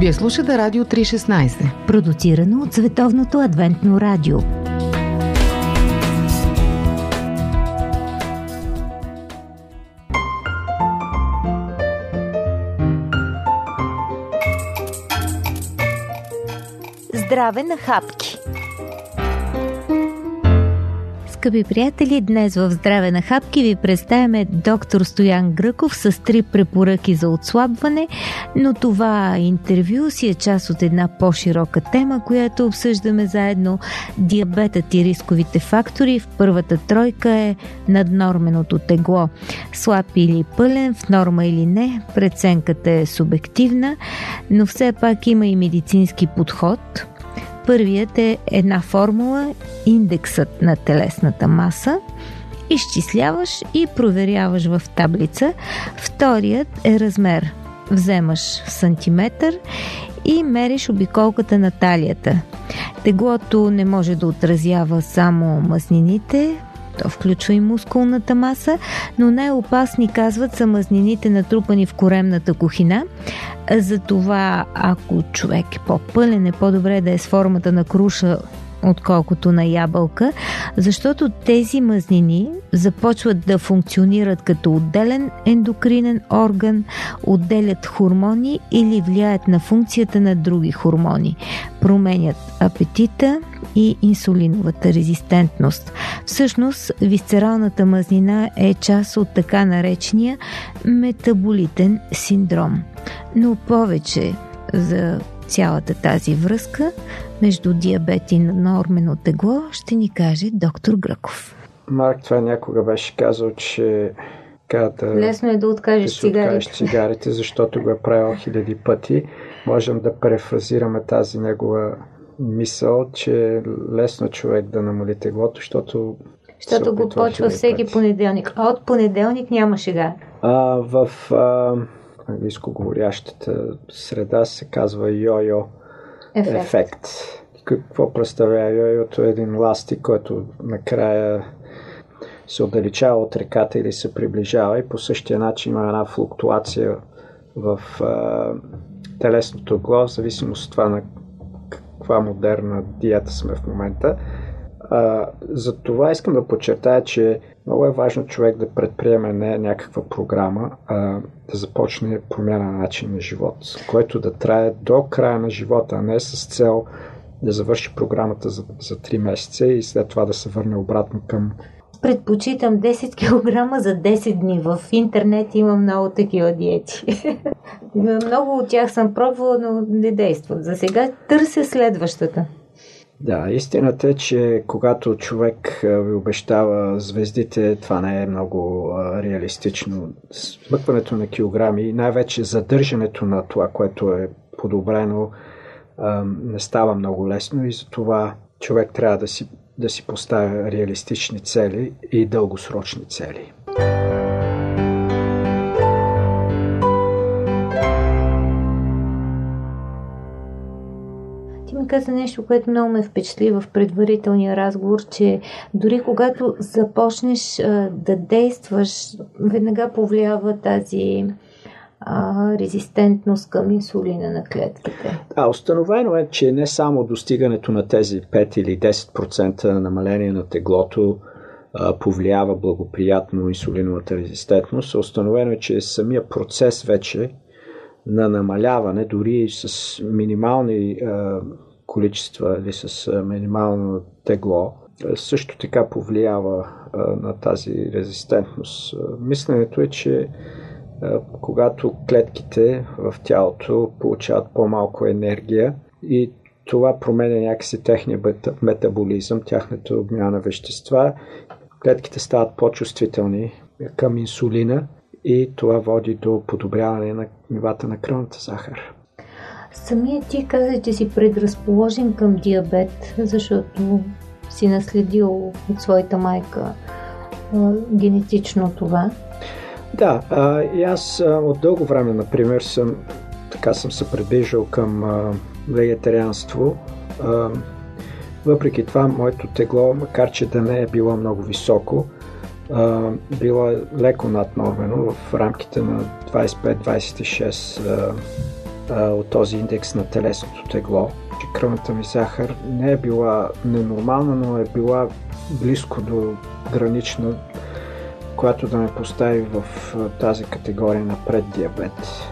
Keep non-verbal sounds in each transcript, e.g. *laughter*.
Вие слушате Радио 316, продуцирано от Световното адвентно радио. Здраве на хапки! Скъпи приятели, днес в Здраве на хапки ви представяме доктор Стоян Гръков с три препоръки за отслабване, но това интервю си е част от една по-широка тема, която обсъждаме заедно. Диабетът и рисковите фактори в първата тройка е наднорменото тегло. Слаб или пълен, в норма или не, преценката е субективна, но все пак има и медицински подход – Първият е една формула, индексът на телесната маса. Изчисляваш и проверяваш в таблица. Вторият е размер. Вземаш сантиметър и мериш обиколката на талията. Теглото не може да отразява само мазнините, то включва и мускулната маса, но най-опасни, казват, са мазнините натрупани в коремната кухина. Затова, ако човек е по-пълен, е по-добре да е с формата на круша отколкото на ябълка, защото тези мазнини започват да функционират като отделен ендокринен орган, отделят хормони или влияят на функцията на други хормони, променят апетита и инсулиновата резистентност. Всъщност, висцералната мазнина е част от така наречения метаболитен синдром. Но повече за цялата тази връзка между диабет и нормено тегло ще ни каже доктор Гръков. Марк това някога беше казал, че да Лесно е да откажеш да цигарите. Откажеш цигарите, защото го е правил хиляди пъти. Можем да префразираме тази негова мисъл, че е лесно човек да намали теглото, защото защото го почва всеки пъти. понеделник. А от понеделник няма шега. А, в а, английско говорящата среда се казва йо-йо ефект. ефект. Какво представлява йо-йото? Един ластик, който накрая се отдалечава от реката или се приближава и по същия начин има една флуктуация в а, телесното гло, в зависимост от това на каква модерна диета сме в момента. А, за това искам да подчертая, че много е важно човек да предприеме не някаква програма, а да започне промяна на начин на живот, който да трае до края на живота, а не с цел да завърши програмата за, за 3 месеца и след това да се върне обратно към предпочитам 10 кг за 10 дни. В интернет има много такива диети. *laughs* много от тях съм пробвала, но не действат. За сега търся следващата. Да, истината е, че когато човек ви обещава звездите, това не е много реалистично. Смъкването на килограми и най-вече задържането на това, което е подобрено, не става много лесно и затова човек трябва да си, да си поставя реалистични цели и дългосрочни цели. Каза нещо, което много ме впечатли в предварителния разговор, че дори когато започнеш а, да действаш, веднага повлиява тази а, резистентност към инсулина на клетките. Да, установено е, че не само достигането на тези 5 или 10% намаление на теглото а, повлиява благоприятно инсулиновата резистентност, установено е, че самия процес вече на намаляване, дори с минимални а, количества или с минимално тегло, също така повлиява на тази резистентност. Мисленето е, че когато клетките в тялото получават по-малко енергия и това променя някакси техния метаболизъм, тяхната обмяна на вещества, клетките стават по-чувствителни към инсулина и това води до подобряване на нивата на кръвната захар. Самия ти каза, че си предразположен към диабет, защото си наследил от своята майка а, генетично това. Да, а, и аз а, от дълго време, например, съм, така съм се придвижил към а, вегетарианство. А, въпреки това, моето тегло, макар че да не е било много високо, а, било е леко наднормено в рамките на 25-26 а, от този индекс на телесното тегло, че кръвната ми захар не е била ненормална, но е била близко до гранична, която да ме постави в тази категория на преддиабет.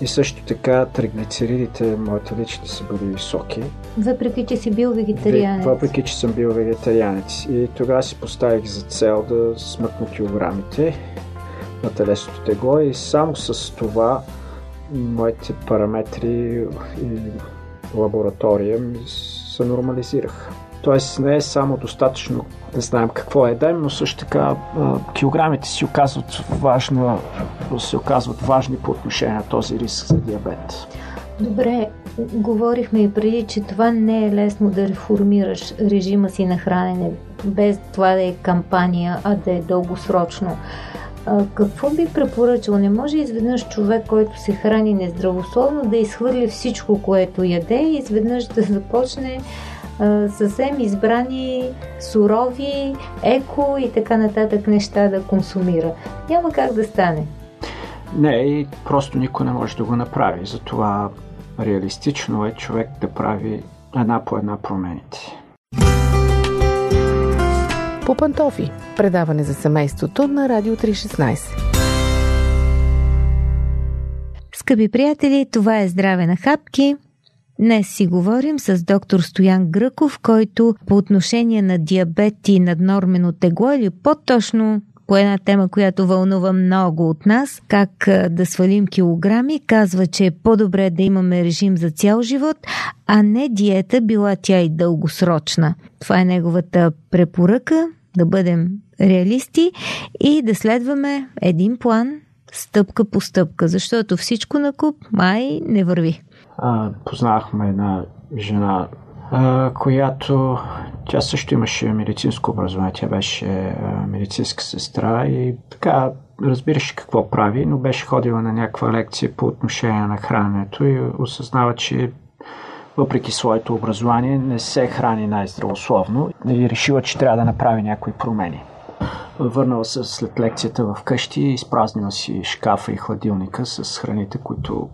И също така триглицеридите, моите лични са били високи. Въпреки, че си бил вегетарианец. Въпреки, че съм бил вегетарианец. И тогава си поставих за цел да смъкна килограмите на телесното тегло и само с това моите параметри и лаборатория се нормализираха. Тоест не е само достатъчно да знаем какво едем, но също така килограмите си оказват, важна, се оказват важни по отношение на този риск за диабет. Добре, говорихме и преди, че това не е лесно да реформираш режима си на хранене, без това да е кампания, а да е дългосрочно. Какво би препоръчал? Не може изведнъж човек, който се храни нездравословно, да изхвърли всичко, което яде и изведнъж да започне съвсем избрани сурови, еко и така нататък неща да консумира. Няма как да стане. Не, и просто никой не може да го направи. Затова реалистично е човек да прави една по една промените. По пантофи. Предаване за семейството на Радио 316. Скъпи приятели, това е Здраве на хапки. Днес си говорим с доктор Стоян Гръков, който по отношение на диабет и наднормено тегло или по-точно по една тема, която вълнува много от нас, как да свалим килограми, казва, че е по-добре да имаме режим за цял живот, а не диета, била тя и дългосрочна. Това е неговата препоръка, да бъдем реалисти и да следваме един план, стъпка по стъпка, защото всичко на куп май не върви. А, познахме една жена, а, която тя също имаше медицинско образование. Тя беше а, медицинска сестра и така разбираше какво прави, но беше ходила на някаква лекция по отношение на храненето и осъзнава, че въпреки своето образование не се храни най-здравословно и решила, че трябва да направи някои промени. Върнала се след лекцията в къщи изпразнила си шкафа и хладилника с храните, които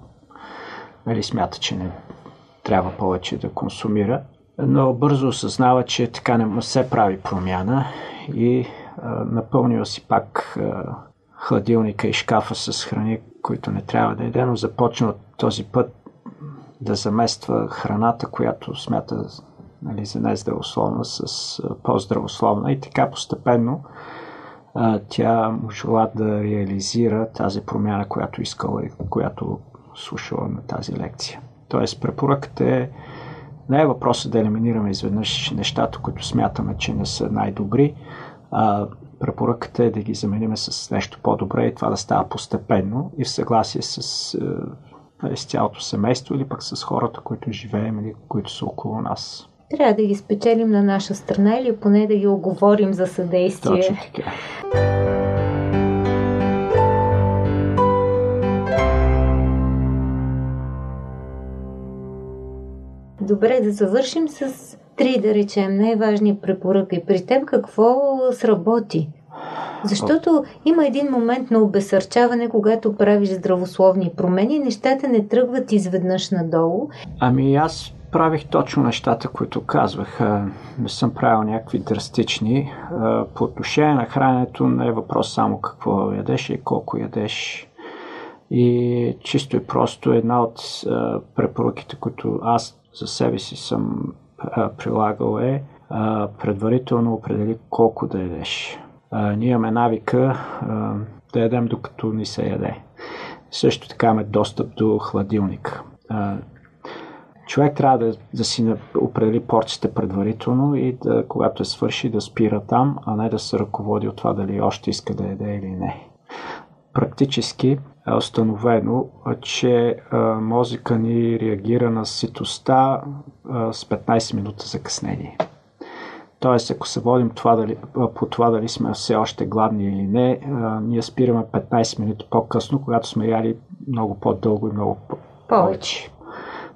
нали, смята, че не трябва повече да консумира. Но бързо осъзнава, че така не се прави промяна и а, напълнила си пак а, хладилника и шкафа с храни, които не трябва да еде, но започна от този път да замества храната, която смята нали, за нездравословна с по-здравословна и така постепенно а, тя можела да реализира тази промяна, която искала и която слушала на тази лекция. Тоест, препоръката е не е въпросът да елиминираме изведнъж нещата, които смятаме, че не са най-добри, а препоръката е да ги заменим с нещо по-добре и това да става постепенно и в съгласие с, с цялото семейство или пък с хората, които живеем или които са около нас. Трябва да ги спечелим на наша страна или поне да ги оговорим за съдействие. Точно така. Добре, да завършим с три, да речем, най-важни препоръки. При теб какво сработи? Защото има един момент на обесърчаване, когато правиш здравословни промени, нещата не тръгват изведнъж надолу. Ами аз правих точно нещата, които казвах. Не съм правил някакви драстични. По отношение на храненето не е въпрос само какво ядеш и колко ядеш. И чисто и просто една от препоръките, които аз за себе си съм прилагал е предварително определи колко да ядеш. Ние имаме навика да ядем докато ни се яде. Също така имаме достъп до хладилник човек трябва да, да си определи порцията предварително и да, когато е свърши да спира там, а не да се ръководи от това дали още иска да яде или не. Практически е установено, че мозъка ни реагира на ситостта с 15 минути закъснение. Тоест, ако се водим това дали, по това дали сме все още гладни или не, ние спираме 15 минути по-късно, когато сме яли много по-дълго и много повече.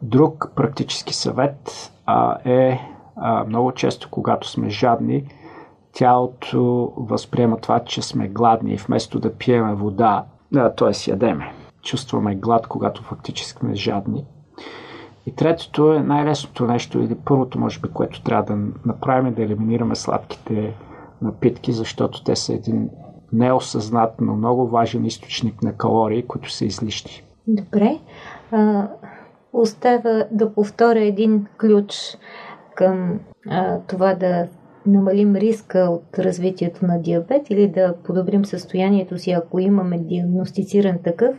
Друг практически съвет а, е а, много често, когато сме жадни, тялото възприема това, че сме гладни и вместо да пиеме вода, т.е. ядеме. чувстваме глад, когато фактически сме жадни. И третото е най-лесното нещо, или първото, може би, което трябва да направим, е да елиминираме сладките напитки, защото те са един неосъзнат, но много важен източник на калории, които са излишни. Добре. А, остава да повторя един ключ към а, това да намалим риска от развитието на диабет или да подобрим състоянието си, ако имаме диагностициран такъв.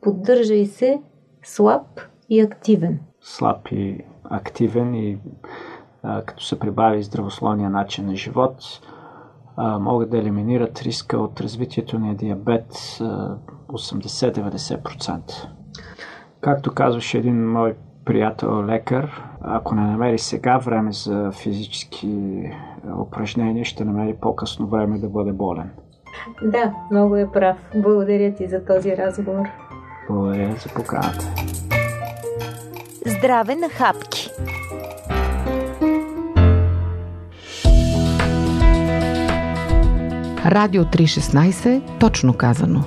Поддържай се слаб и активен. Слаб и активен и а, като се прибави здравословния начин на живот, а, могат да елиминират риска от развитието на диабет 80-90%. Както казваше един мой приятел лекар, ако не намери сега време за физически упражнения, ще намери по-късно време да бъде болен. Да, много е прав. Благодаря ти за този разговор. Благодаря за поканата. Здраве на хапки! Радио 316, точно казано.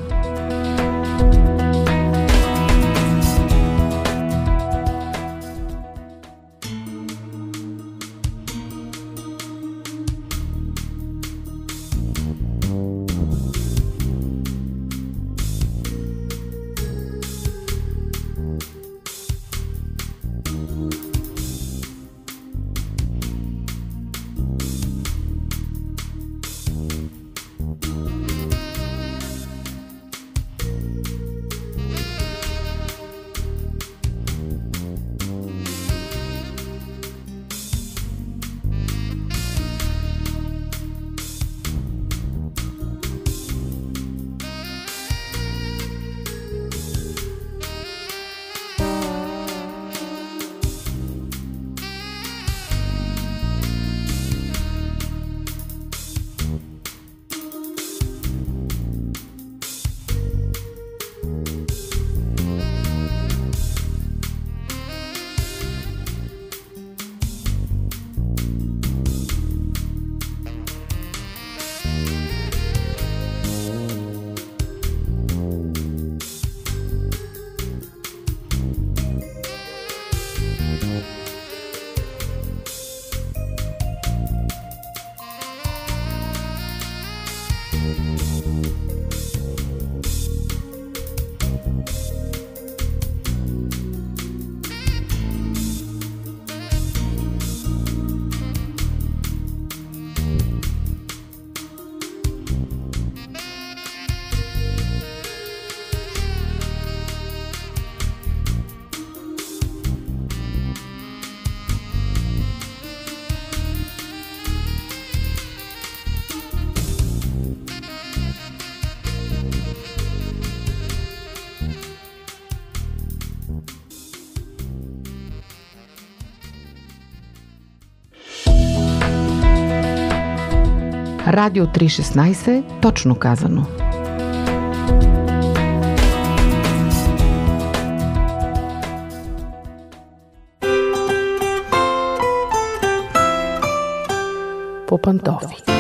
Радио 316, точно казано. По пантофи.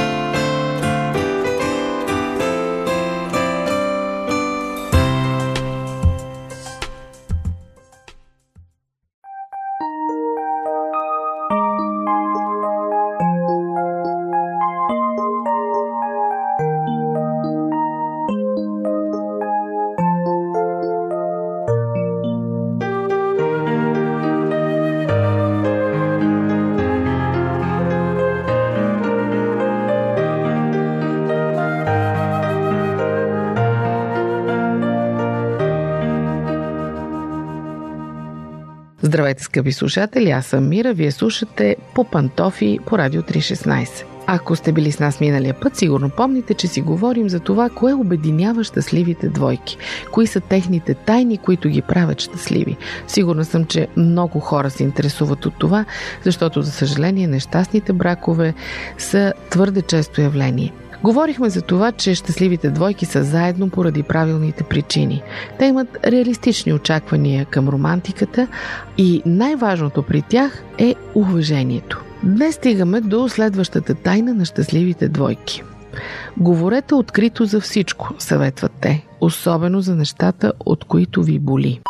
Здравейте, скъпи слушатели, аз съм Мира, вие слушате по пантофи по Радио 316. Ако сте били с нас миналия път, сигурно помните, че си говорим за това, кое обединява щастливите двойки. Кои са техните тайни, които ги правят щастливи. Сигурна съм, че много хора се интересуват от това, защото, за съжаление, нещастните бракове са твърде често явление. Говорихме за това, че щастливите двойки са заедно поради правилните причини. Те имат реалистични очаквания към романтиката и най-важното при тях е уважението. Днес стигаме до следващата тайна на щастливите двойки. Говорете открито за всичко, съветват те. особено за нещата, от които ви боли.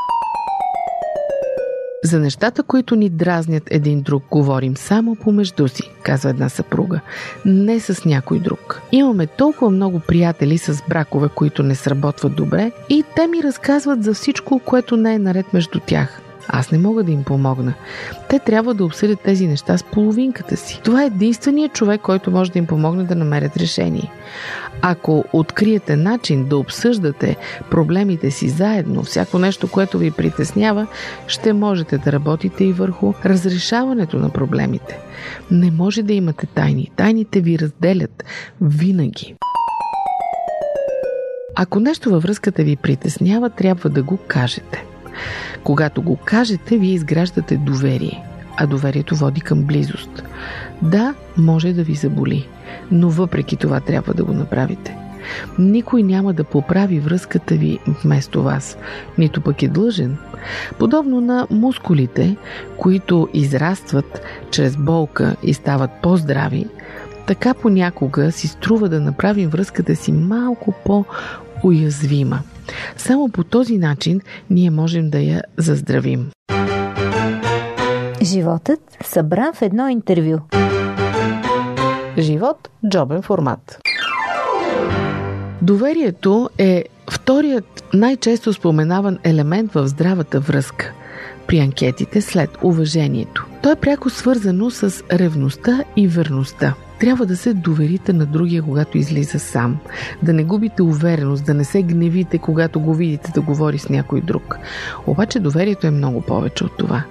За нещата, които ни дразнят един друг, говорим само помежду си, казва една съпруга, не с някой друг. Имаме толкова много приятели с бракове, които не сработват добре и те ми разказват за всичко, което не е наред между тях. Аз не мога да им помогна. Те трябва да обсъдят тези неща с половинката си. Това е единственият човек, който може да им помогне да намерят решение. Ако откриете начин да обсъждате проблемите си заедно, всяко нещо, което ви притеснява, ще можете да работите и върху разрешаването на проблемите. Не може да имате тайни. Тайните ви разделят винаги. Ако нещо във връзката ви притеснява, трябва да го кажете. Когато го кажете, вие изграждате доверие, а доверието води към близост. Да, може да ви заболи, но въпреки това трябва да го направите. Никой няма да поправи връзката ви вместо вас, нито пък е длъжен. Подобно на мускулите, които израстват чрез болка и стават по-здрави, така понякога си струва да направим връзката си малко по-уязвима. Само по този начин ние можем да я заздравим. Животът събран в едно интервю. Живот – джобен формат. Доверието е вторият най-често споменаван елемент в здравата връзка при анкетите след уважението. То е пряко свързано с ревността и верността. Трябва да се доверите на другия, когато излиза сам. Да не губите увереност, да не се гневите, когато го видите да говори с някой друг. Обаче доверието е много повече от това.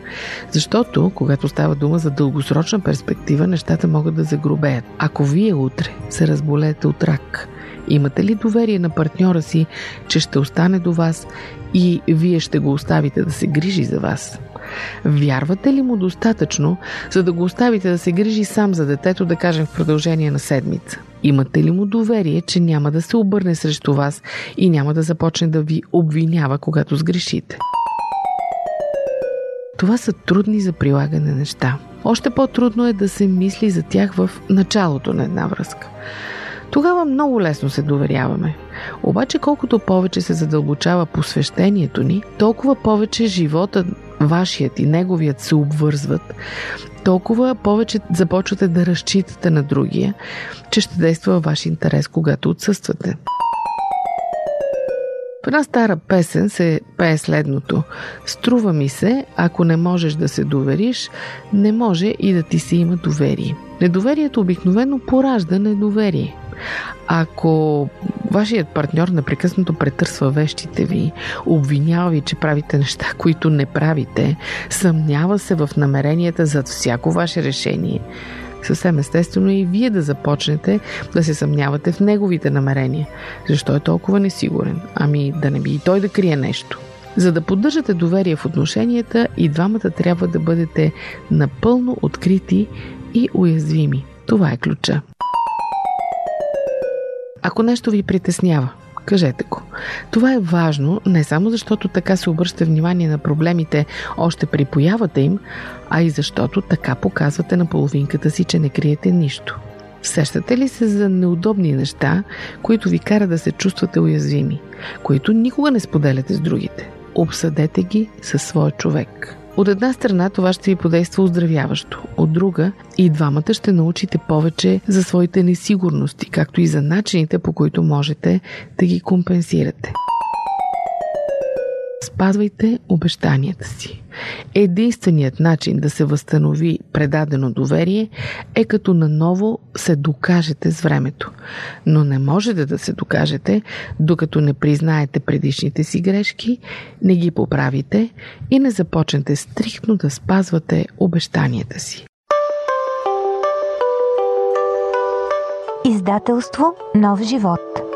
Защото, когато става дума за дългосрочна перспектива, нещата могат да загробеят. Ако вие утре се разболеете от рак, Имате ли доверие на партньора си, че ще остане до вас и вие ще го оставите да се грижи за вас? Вярвате ли му достатъчно, за да го оставите да се грижи сам за детето, да кажем в продължение на седмица? Имате ли му доверие, че няма да се обърне срещу вас и няма да започне да ви обвинява, когато сгрешите? Това са трудни за прилагане неща. Още по-трудно е да се мисли за тях в началото на една връзка. Тогава много лесно се доверяваме. Обаче колкото повече се задълбочава посвещението ни, толкова повече живота вашият и неговият се обвързват, толкова повече започвате да разчитате на другия, че ще действа във ваш интерес, когато отсъствате. В една стара песен се пее следното. Струва ми се, ако не можеш да се довериш, не може и да ти се има доверие. Недоверието обикновено поражда недоверие. Ако вашият партньор непрекъснато претърсва вещите ви, обвинява ви, че правите неща, които не правите, съмнява се в намеренията за всяко ваше решение, съвсем естествено е и вие да започнете да се съмнявате в неговите намерения. Защо е толкова несигурен? Ами да не би и той да крие нещо. За да поддържате доверие в отношенията, и двамата трябва да бъдете напълно открити и уязвими. Това е ключа. Ако нещо ви притеснява, кажете го. Това е важно не само защото така се обръща внимание на проблемите още при появата им, а и защото така показвате на половинката си, че не криете нищо. Сещате ли се за неудобни неща, които ви кара да се чувствате уязвими, които никога не споделяте с другите? Обсъдете ги със своя човек. От една страна това ще ви подейства оздравяващо, от друга и двамата ще научите повече за своите несигурности, както и за начините по които можете да ги компенсирате. Спазвайте обещанията си. Единственият начин да се възстанови предадено доверие е като наново се докажете с времето. Но не можете да се докажете, докато не признаете предишните си грешки, не ги поправите и не започнете стриктно да спазвате обещанията си. Издателство Нов живот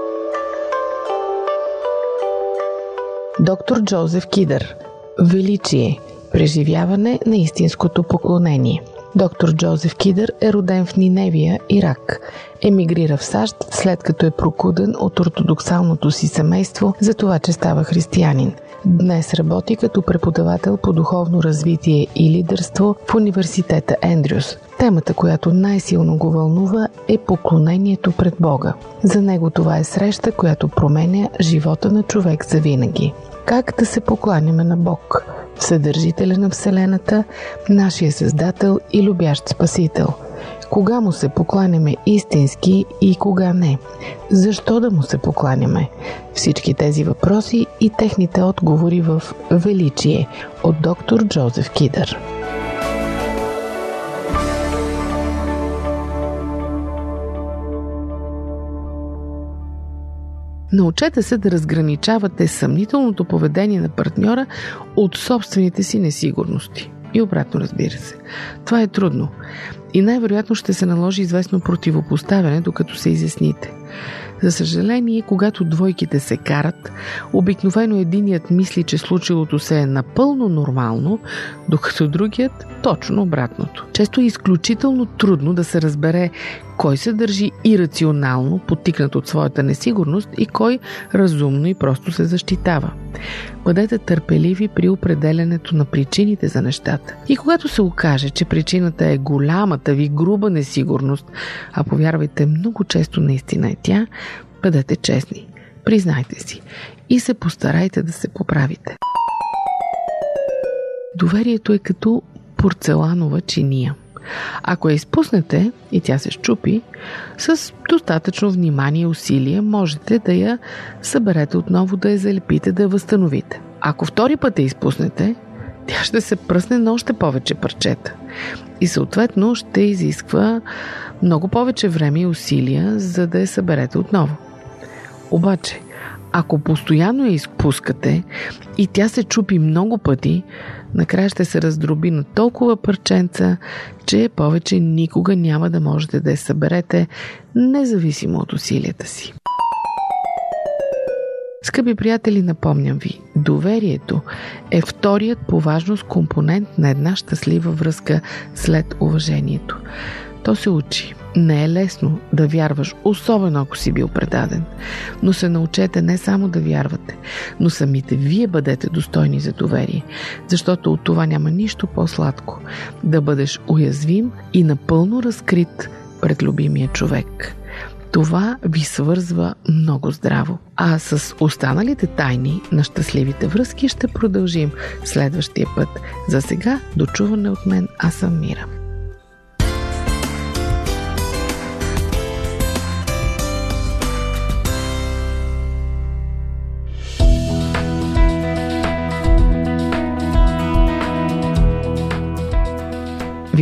Доктор Джозеф Кидър Величие Преживяване на истинското поклонение Доктор Джозеф Кидър е роден в Ниневия, Ирак. Емигрира в САЩ, след като е прокуден от ортодоксалното си семейство за това, че става християнин. Днес работи като преподавател по духовно развитие и лидерство в университета Ендрюс. Темата, която най-силно го вълнува е поклонението пред Бога. За него това е среща, която променя живота на човек за винаги. Как да се покланяме на Бог, Вседържителя на Вселената, нашия Създател и любящ Спасител – кога му се покланяме истински и кога не? Защо да му се покланяме? Всички тези въпроси и техните отговори в Величие от доктор Джозеф Кидър. Научете се да разграничавате съмнителното поведение на партньора от собствените си несигурности. И обратно, разбира се. Това е трудно. И най-вероятно ще се наложи известно противопоставяне, докато се изясните. За съжаление, когато двойките се карат, обикновено единият мисли, че случилото се е напълно нормално, докато другият точно обратното. Често е изключително трудно да се разбере кой се държи ирационално, потикнат от своята несигурност и кой разумно и просто се защитава. Бъдете търпеливи при определенето на причините за нещата. И когато се окаже, че причината е голямата ви груба несигурност, а повярвайте, много често наистина е тя, бъдете честни. Признайте си и се постарайте да се поправите. Доверието е като порцеланова чиния – ако я изпуснете и тя се щупи, с достатъчно внимание и усилие можете да я съберете отново, да я залепите, да я възстановите. Ако втори път я изпуснете, тя ще се пръсне на още повече парчета. И съответно ще изисква много повече време и усилия, за да я съберете отново. Обаче, ако постоянно я изпускате и тя се чупи много пъти, накрая ще се раздроби на толкова парченца, че повече никога няма да можете да я съберете, независимо от усилията си. Скъпи приятели, напомням ви, доверието е вторият по важност компонент на една щастлива връзка след уважението. То се учи. Не е лесно да вярваш, особено ако си бил предаден. Но се научете не само да вярвате, но самите вие бъдете достойни за доверие, защото от това няма нищо по-сладко. Да бъдеш уязвим и напълно разкрит пред любимия човек. Това ви свързва много здраво. А с останалите тайни на щастливите връзки ще продължим следващия път. За сега, дочуване от мен, аз съм Мира.